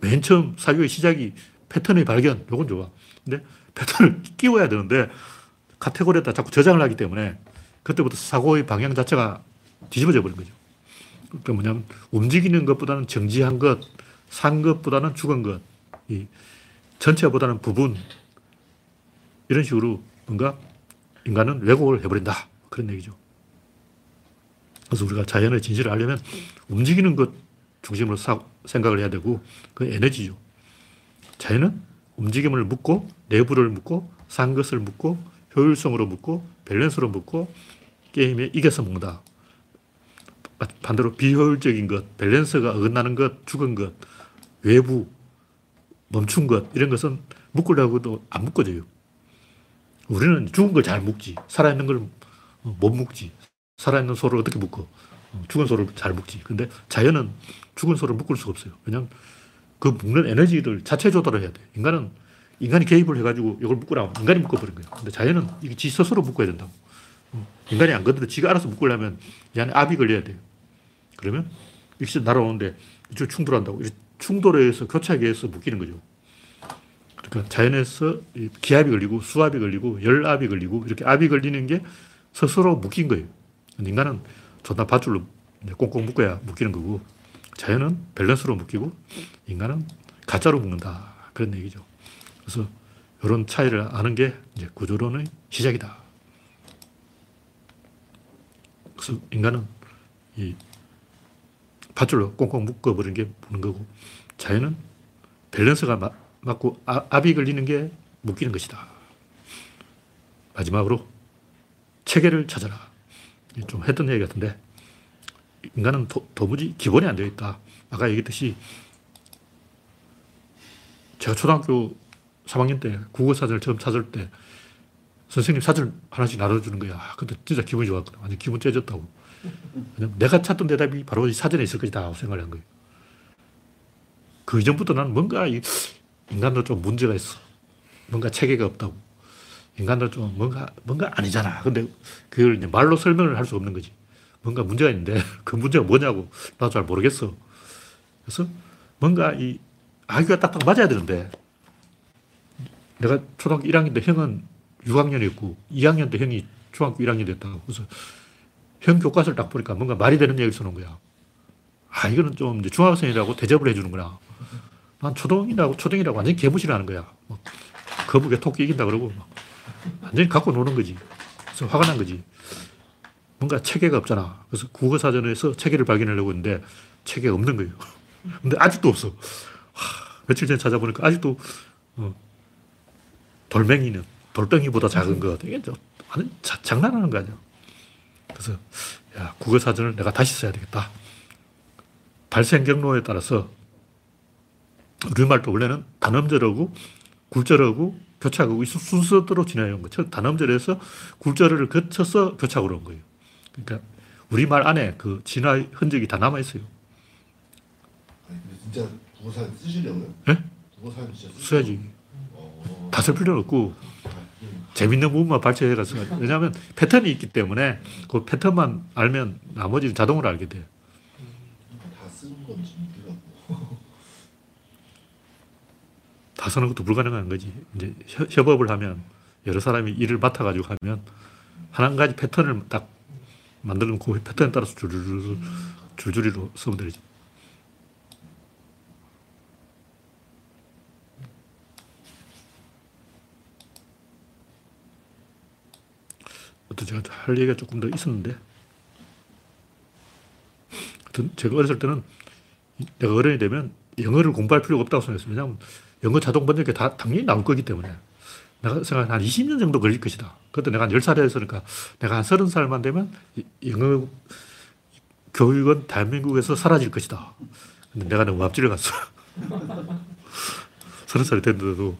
맨 처음 사교의 시작이 패턴의 발견. 요건 좋아. 근데 패턴을 끼워야 되는데 카테고리에다 자꾸 저장을 하기 때문에 그때부터 사고의 방향 자체가 뒤집어져 버린 거죠. 그러니까 뭐냐면 움직이는 것보다는 정지한 것, 산 것보다는 죽은 것, 이 전체보다는 부분 이런 식으로 뭔가 인간은 왜곡을 해버린다 그런 얘기죠. 그래서 우리가 자연의 진실을 알려면 움직이는 것 중심으로 사, 생각을 해야 되고 그 에너지죠. 자연은 움직임을 묻고 내부를 묻고 산 것을 묻고 효율성으로 묻고 밸런스로 묻고 게임에 이겨서 먹는다. 반대로 비효율적인 것, 밸런스가 어긋나는 것, 죽은 것, 외부, 멈춘 것, 이런 것은 묶으려고 해도 안 묶어져요. 우리는 죽은 걸 잘 묶지. 살아있는 걸 못 묶지. 살아있는 소를 어떻게 묶어? 죽은 소를 잘 묶지. 근데 자연은 죽은 소를 묶을 수가 없어요. 왜냐면 그 묶는 에너지를 자체 조달을 해야 돼. 인간은 인간이 개입을 해가지고 이걸 묶으라고 인간이 묶어버린 거예요. 근데 자연은 이게 지 스스로 묶어야 된다고. 인간이 안 건드려 지가 알아서 묶으려면 이 안에 압이 걸려야 돼요. 그러면 이렇게 날아오는데 이쪽 충돌한다고. 충돌에 서 교착에 서 묶이는 거죠. 그러니까 자연에서 기압이 걸리고 수압이 걸리고 열압이 걸리고 이렇게 압이 걸리는 게 스스로 묶인 거예요. 인간은 존나 밧줄로 꽁꽁 묶어야 묶이는 거고 자연은 밸런스로 묶이고 인간은 가짜로 묶는다. 그런 얘기죠. 그래서 이런 차이를 아는 게 이제 구조론의 시작이다. 그래서 인간은 이 밧줄로 꽁꽁 묶어버린 게 보는 거고 자연은 밸런스가 마, 맞고 아, 압이 걸리는 게 묶이는 것이다. 마지막으로 체계를 찾아라. 좀 했던 얘기 같은데 인간은 도, 도무지 기본이 안 되어 있다. 아까 얘기했듯이 제가 초등학교 3학년 때 국어 사전을 처음 찾을 때 선생님 사전 하나씩 나눠주는 거야. 근데 진짜 기분이 좋았거든. 완전 기분 째졌다고. 내가 찾던 대답이 바로 이 사전에 있을 것이다 생각을 한 거예요. 그 이전부터 나는 뭔가 인간도 좀 문제가 있어. 뭔가 체계가 없다고. 인간도 좀 뭔가, 뭔가 아니잖아. 근데 그걸 이제 말로 설명을 할 수 없는 거지. 뭔가 문제가 있는데 그 문제가 뭐냐고 나도 잘 모르겠어. 그래서 뭔가 이 아기가 딱딱 맞아야 되는데 내가 초등학교 1학년 때 형은 6학년이었고 2학년 때 형이 중학교 1학년 됐다고. 그래서 형 교과서를 딱 보니까 뭔가 말이 되는 얘기를 써놓은 거야. 아, 이거는 좀 중학생이라고 대접을 해주는구나. 난 초등이라고, 초등이라고 완전히 개무시를 하는 거야. 막 거북에 토끼 이긴다 그러고 막 완전히 갖고 노는 거지. 그래서 화가 난 거지. 뭔가 체계가 없잖아. 그래서 국어사전에서 체계를 발견하려고 했는데 체계가 없는 거예요. 근데 아직도 없어. 하, 며칠 전에 찾아보니까 아직도 어, 돌멩이는 돌덩이보다 작은 거. 이게 완전 장난하는 거 아니야. 그래서 야, 국어 사전을 내가 다시 써야 되겠다. 발생 경로에 따라서 우리말도 원래는 단음절하고 굴절하고 교착하고 이 순서대로 진행해 온 거죠. 단음절에서 굴절을 거쳐서 교착으로 온 거예요. 그러니까 우리말 안에 그 진화 흔적이 다 남아 있어요. 아니 근데 진짜 국어사 쓰시려고요? 예? 국어사 진짜 써야지. 어. 다쓸 필요는 없고. 재밌는 부분만 발췌해가서 왜냐하면 패턴이 있기 때문에 그 패턴만 알면 나머지는 자동으로 알게 돼요. 다 쓰는 것도 불가능한 거지. 이제 협- 협업을 하면 여러 사람이 일을 맡아가지고 하면 한 가지 패턴을 딱 만들면 그 패턴에 따라서 줄줄줄 줄줄이로 쓰면 되지. 어떤 제가 할 얘기가 조금 더 있었는데 하여튼 제가 어렸을 때는 내가 어른이 되면 영어를 공부할 필요가 없다고 생각했어요. 왜냐하면 영어 자동 번역이 다 당연히 나올 거기 때문에. 내가 생각한 한 20년 정도 걸릴 것이다. 그때 내가 한 10살이었으니까 내가 한 30살만 되면 이- 영어 교육은 대한민국에서 사라질 것이다. 근데 내가 너무 앞질러 갔어. 30살이 됐는데도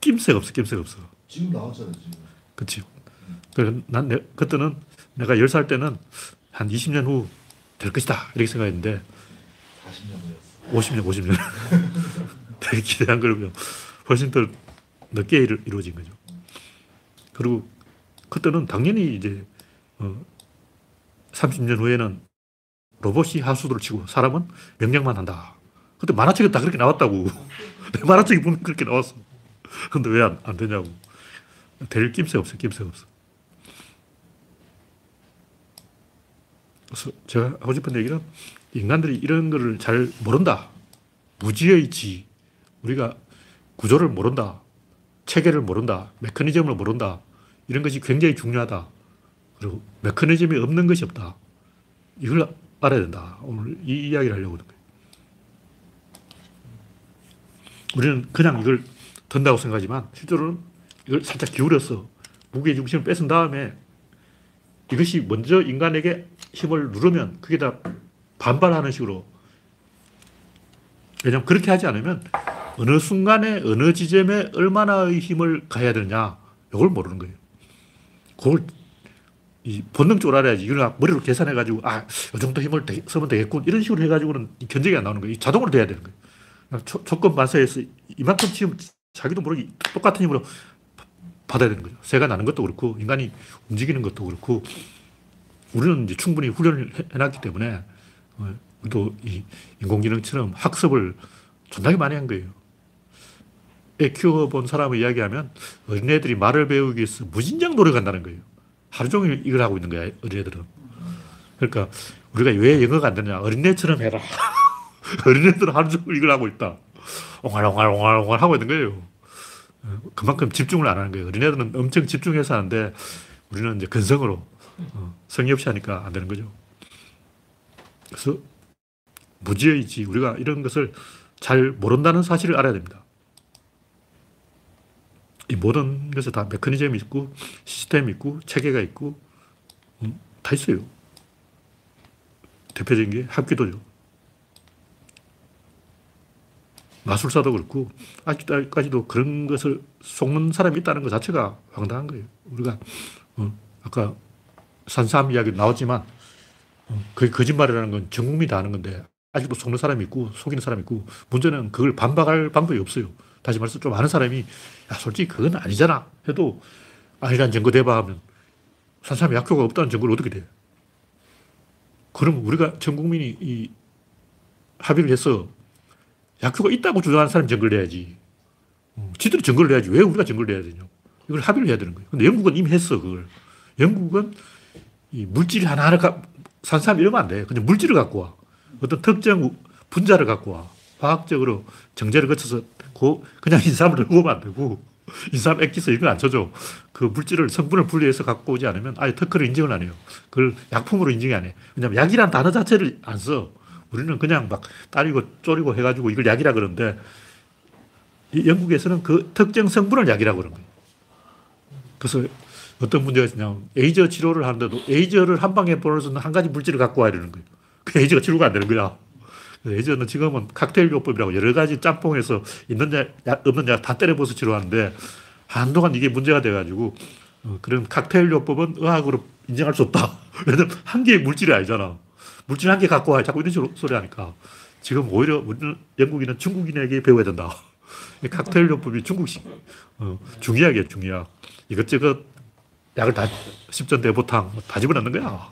낌새가 없어, 낌새가 없어. 지금 나왔잖아요 지금. 그치. 난, 내, 그때는 내가 10살 때는 한 20년 후 될 것이다. 이렇게 생각했는데 40년 후였어. 50년, 50년. 되게 기대한 걸 보면 훨씬 더 늦게 이루, 이루어진 거죠. 그리고 그때는 당연히 이제 어, 30년 후에는 로봇이 하수도를 치고 사람은 명령만 한다. 그때 만화책에 다 그렇게 나왔다고. 내 만화책에 보면 그렇게 나왔어. 근데 왜안안 되냐고. 될 낌새 없어, 낌새 없어. 그래서 제가 하고 싶은 얘기는 인간들이 이런 거를 잘 모른다. 무지의 지. 우리가 구조를 모른다. 체계를 모른다. 메커니즘을 모른다. 이런 것이 굉장히 중요하다. 그리고 메커니즘이 없는 것이 없다. 이걸 알아야 된다. 오늘 이 이야기를 하려고 하는 거예요. 우리는 그냥 이걸 든다고 생각하지만 실제로는 이걸 살짝 기울여서 무게 중심을 뺏은 다음에 이것이 먼저 인간에게 힘을 누르면 그게 다 반발하는 식으로 왜냐하면 그렇게 하지 않으면 어느 순간에 어느 지점에 얼마나의 힘을 가해야 되느냐 이걸 모르는 거예요. 그걸 이 본능적으로 알아야지. 이걸 머리로 계산해가지고 아, 이 정도 힘을 되, 쓰면 되겠군. 이런 식으로 해가지고는 견적이 안 나오는 거예요. 자동으로 돼야 되는 거예요. 조, 조건 반사해서 이만큼 치면 자기도 모르게 똑같은 힘으로 받아야 되는 거죠. 새가 나는 것도 그렇고 인간이 움직이는 것도 그렇고 우리는 이제 충분히 훈련을 해- 해놨기 때문에 어, 우리도 이 인공지능처럼 학습을 존나게 많이 한 거예요. 애 키워본 사람을 이야기하면 어린애들이 말을 배우기 위해서 무진장 노력한다는 거예요. 하루 종일 이걸 하고 있는 거야, 어린애들은. 그러니까 우리가 왜 영어가 안 되냐. 어린애처럼 해라. 어린애들은 하루 종일 이걸 하고 있다. 옹알옹알옹알옹알 하고 있는 거예요. 어, 그만큼 집중을 안 하는 거예요. 어린애들은 엄청 집중해서 하는데 우리는 이제 근성으로 어, 성의 없이 하니까 안 되는 거죠. 그래서 무지의지 우리가 이런 것을 잘 모른다는 사실을 알아야 됩니다. 이 모든 것에 다 메커니즘이 있고 시스템이 있고 체계가 있고 음, 다 있어요. 대표적인 게 합기도죠. 마술사도 그렇고 아직까지도 그런 것을 속는 사람이 있다는 것 자체가 황당한 거예요. 우리가 어, 아까 산삼 이야기 나왔지만 어, 그게 거짓말이라는 건 전 국민이 다 아는 건데 아직도 속는 사람이 있고 속이는 사람이 있고 문제는 그걸 반박할 방법이 없어요. 다시 말해서 좀 아는 사람이 야 솔직히 그건 아니잖아 해도 아니란 증거 대봐 하면 산삼에 약효가 없다는 증거를 어떻게 돼? 그럼 우리가 전 국민이 이 합의를 해서 약효가 있다고 주장하는 사람이 증거를 내야지. 어, 지들이 증거를 내야지. 왜 우리가 증거를 내야 되냐. 이걸 합의를 해야 되는 거예요. 근데 영국은 이미 했어, 그걸. 영국은 이 물질 하나하나, 산삼 이러면 안 돼. 그냥 물질을 갖고 와. 어떤 특정 분자를 갖고 와. 과학적으로 정제를 거쳐서 고, 그냥 인삼을 들고 오면 안 되고, 인삼 액기스 이걸 안 쳐줘. 그 물질을 성분을 분리해서 갖고 오지 않으면 아예 특허를 인정을 안 해요. 그걸 약품으로 인정이 안 해. 왜냐면 약이란 단어 자체를 안 써. 우리는 그냥 막 따리고 쪼리고 해가지고 이걸 약이라 그러는데 영국에서는 그 특정 성분을 약이라고 그러는 거예요. 그래서 어떤 문제가 있냐면 에이저 치료를 하는데도 에이저를 한 방에 있는 한 가지 물질을 갖고 와야 되는 거예요. 그 에이저가 치료가 안 되는 거야. 에이저는 지금은 칵테일 요법이라고 여러 가지 짬뽕에서 있는 약, 없는 약 다 때려부어서 치료하는데 한동안 이게 문제가 돼가지고 어, 그런 칵테일 요법은 의학으로 인정할 수 없다. 왜냐면 한 개의 물질이 아니잖아. 물질 한 개 갖고 와. 자꾸 이런 식으로 소리 하니까. 지금 오히려 우리는 영국인은 중국인에게 배워야 된다. 칵테일 요법이 중국식, 어, 중의학이에요, 중의학. 이것저것 약을 다, 십전 대보탕 다 집어넣는 거야.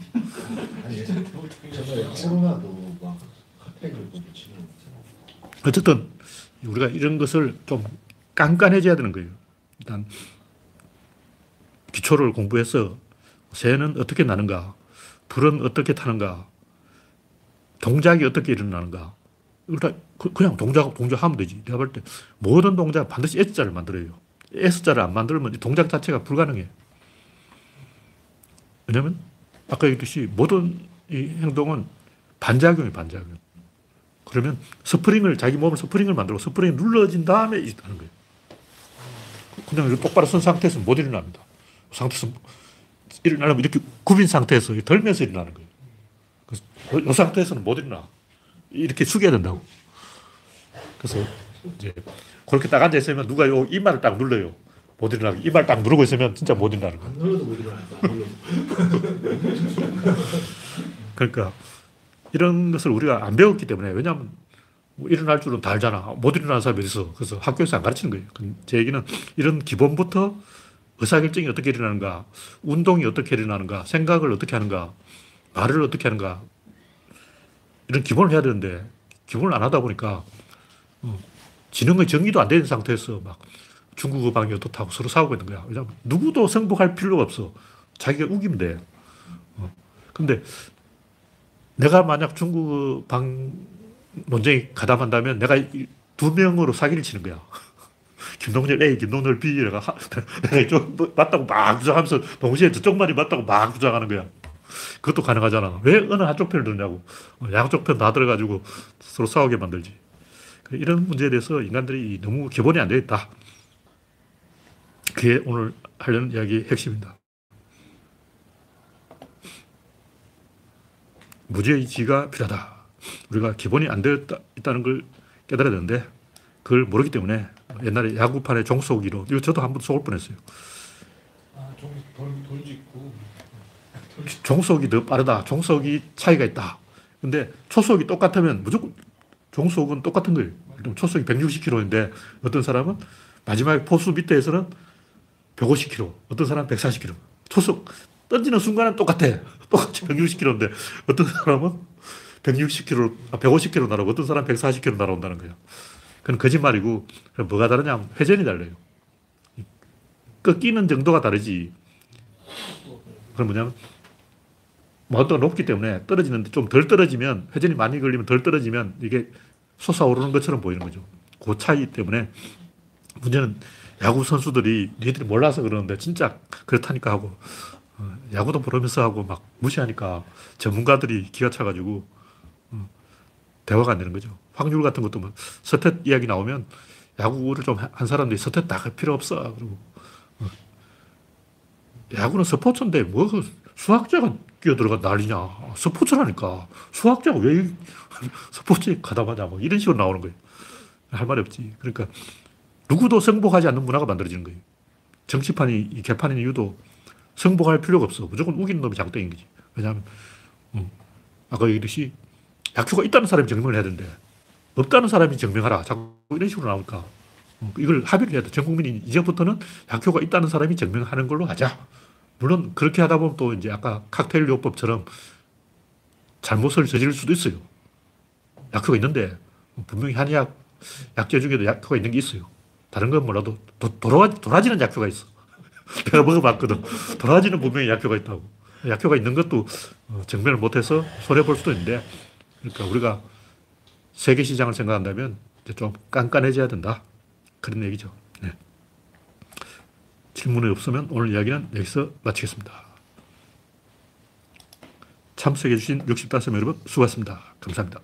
어쨌든 우리가 이런 것을 좀 깐깐해져야 되는 거예요. 일단 기초를 공부해서 새는 어떻게 나는가, 불은 어떻게 타는가, 동작이 어떻게 일어나는가. 그, 그냥 동작, 동작하면 되지. 내가 볼 때 모든 동작 반드시 S자를 만들어요. S자를 안 만들면 동작 자체가 불가능해. 왜냐면 아까 얘기했듯이 모든 이 행동은 반작용이 반작용. 그러면 스프링을 자기 몸을 스프링을 만들고 스프링이 눌러진 다음에 하는 거예요. 그냥 똑바로 선 상태에서 못 일어납니다. 상태에서 일어나려면 이렇게 굽힌 상태에서 들면서 일어나는 거예요. 이 상태에서는 못 일어나. 이렇게 숙여야 된다고. 그래서 이제 그렇게 딱 앉아 있으면 누가 요 이마를 딱 눌러요. 못 일어나게. 이마를 딱 누르고 있으면 진짜 못 일어나는 거야. 안 눌러도 못 일어난다. 안 눌러도. 그러니까 이런 것을 우리가 안 배웠기 때문에 왜냐하면 뭐 일어날 줄은 다 알잖아. 못 일어나는 사람이 어딨어. 그래서 학교에서 안 가르치는 거예요. 제 얘기는 이런 기본부터 의사결정이 어떻게 일어나는가, 운동이 어떻게 일어나는가, 생각을 어떻게 하는가, 말을 어떻게 하는가, 이런 기본을 해야 되는데 기본을 안 하다 보니까 어, 지능의 정의도 안 되는 상태에서 막 중국어 방이 어떻다고 서로 싸우고 있는 거야. 왜냐면 누구도 승복할 필요가 없어. 자기가 우기면 돼. 어. 근데 내가 만약 중국어 방 논쟁이 가담한다면 내가 두 명으로 사기를 치는 거야. 김동열 A, 김동열 B, 내가, 이쪽 맞다고 막 주장하면서 동시에 저쪽 말이 맞다고 막 주장하는 거야. 그것도 가능하잖아. 왜 어느 한쪽 편을 들냐고. 어, 양쪽 편 다 들어가지고 서로 싸우게 만들지. 이런 문제에 대해서 인간들이 너무 기본이 안 되어 있다. 그게 오늘 하려는 이야기의 핵심입니다. 무죄의 지가 필요하다. 우리가 기본이 안 되어 있다는 걸 깨달아야 되는데 그걸 모르기 때문에 옛날에 야구판에 종 쏘기로 이거 저도 한번 쏘을 뻔했어요. 아, 좀 돌, 돌 짚고. 종속이 더 빠르다. 종속이 차이가 있다. 근데 초속이 똑같으면 무조건 종속은 똑같은 거예요. 초속이 160km인데 어떤 사람은 마지막 포수 밑에서는 150km, 어떤 사람은 140km. 초속 던지는 순간은 똑같아. 똑같이 160km인데 어떤 사람은 160km, 150km 날아오고 어떤 사람은 140km 날아온다는 거예요. 그건 거짓말이고 뭐가 다르냐면 회전이 달라요. 꺾이는 정도가 다르지. 그럼 뭐냐면 마운드가 높기 때문에 떨어지는데 좀 덜 떨어지면 회전이 많이 걸리면 덜 떨어지면 이게 솟아오르는 것처럼 보이는 거죠. 그 차이 때문에 문제는 야구 선수들이 니들이 몰라서 그러는데 진짜 그렇다니까 하고 어, 야구도 모르면서 하고 막 무시하니까 전문가들이 기가 차가지고 어, 대화가 안 되는 거죠. 확률 같은 것도 뭐 서텟 이야기 나오면 야구를 좀 한 사람들이 서텟 나갈 필요 없어. 그리고 어, 야구는 스포츠인데 뭐그 수학자가 끼어들어가 난리냐. 스포츠라니까. 수학자가 왜 스포츠에 가담하냐. 뭐 이런 식으로 나오는 거예요. 할 말이 없지. 그러니까 누구도 승복하지 않는 문화가 만들어지는 거예요. 정치판이 이 개판인 이유도 승복할 필요가 없어. 무조건 우기는 놈이 장땡인 거지. 왜냐하면 음, 아까 얘기했듯이 약효가 있다는 사람이 증명을 해야 되는데 없다는 사람이 증명하라. 자꾸 이런 식으로 나오니까 음, 이걸 합의를 해야 돼. 전 국민이 이제부터는 약효가 있다는 사람이 증명하는 걸로 하자. 물론 그렇게 하다 보면 또 이제 아까 칵테일 요법처럼 잘못을 저지를 수도 있어요. 약효가 있는데 분명히 한약 약제 중에도 약효가 있는 게 있어요. 다른 건 몰라도 도, 돌아, 돌아지는 약효가 있어. 내가 먹어봤거든. 돌아지는 분명히 약효가 있다고. 약효가 있는 것도 어, 증명을 못해서 손해볼 수도 있는데 그러니까 우리가 세계 시장을 생각한다면 좀 깐깐해져야 된다. 그런 얘기죠. 네. 질문이 없으면 오늘 이야기는 여기서 마치겠습니다. 참석해주신 65명 여러분 수고하셨습니다. 감사합니다.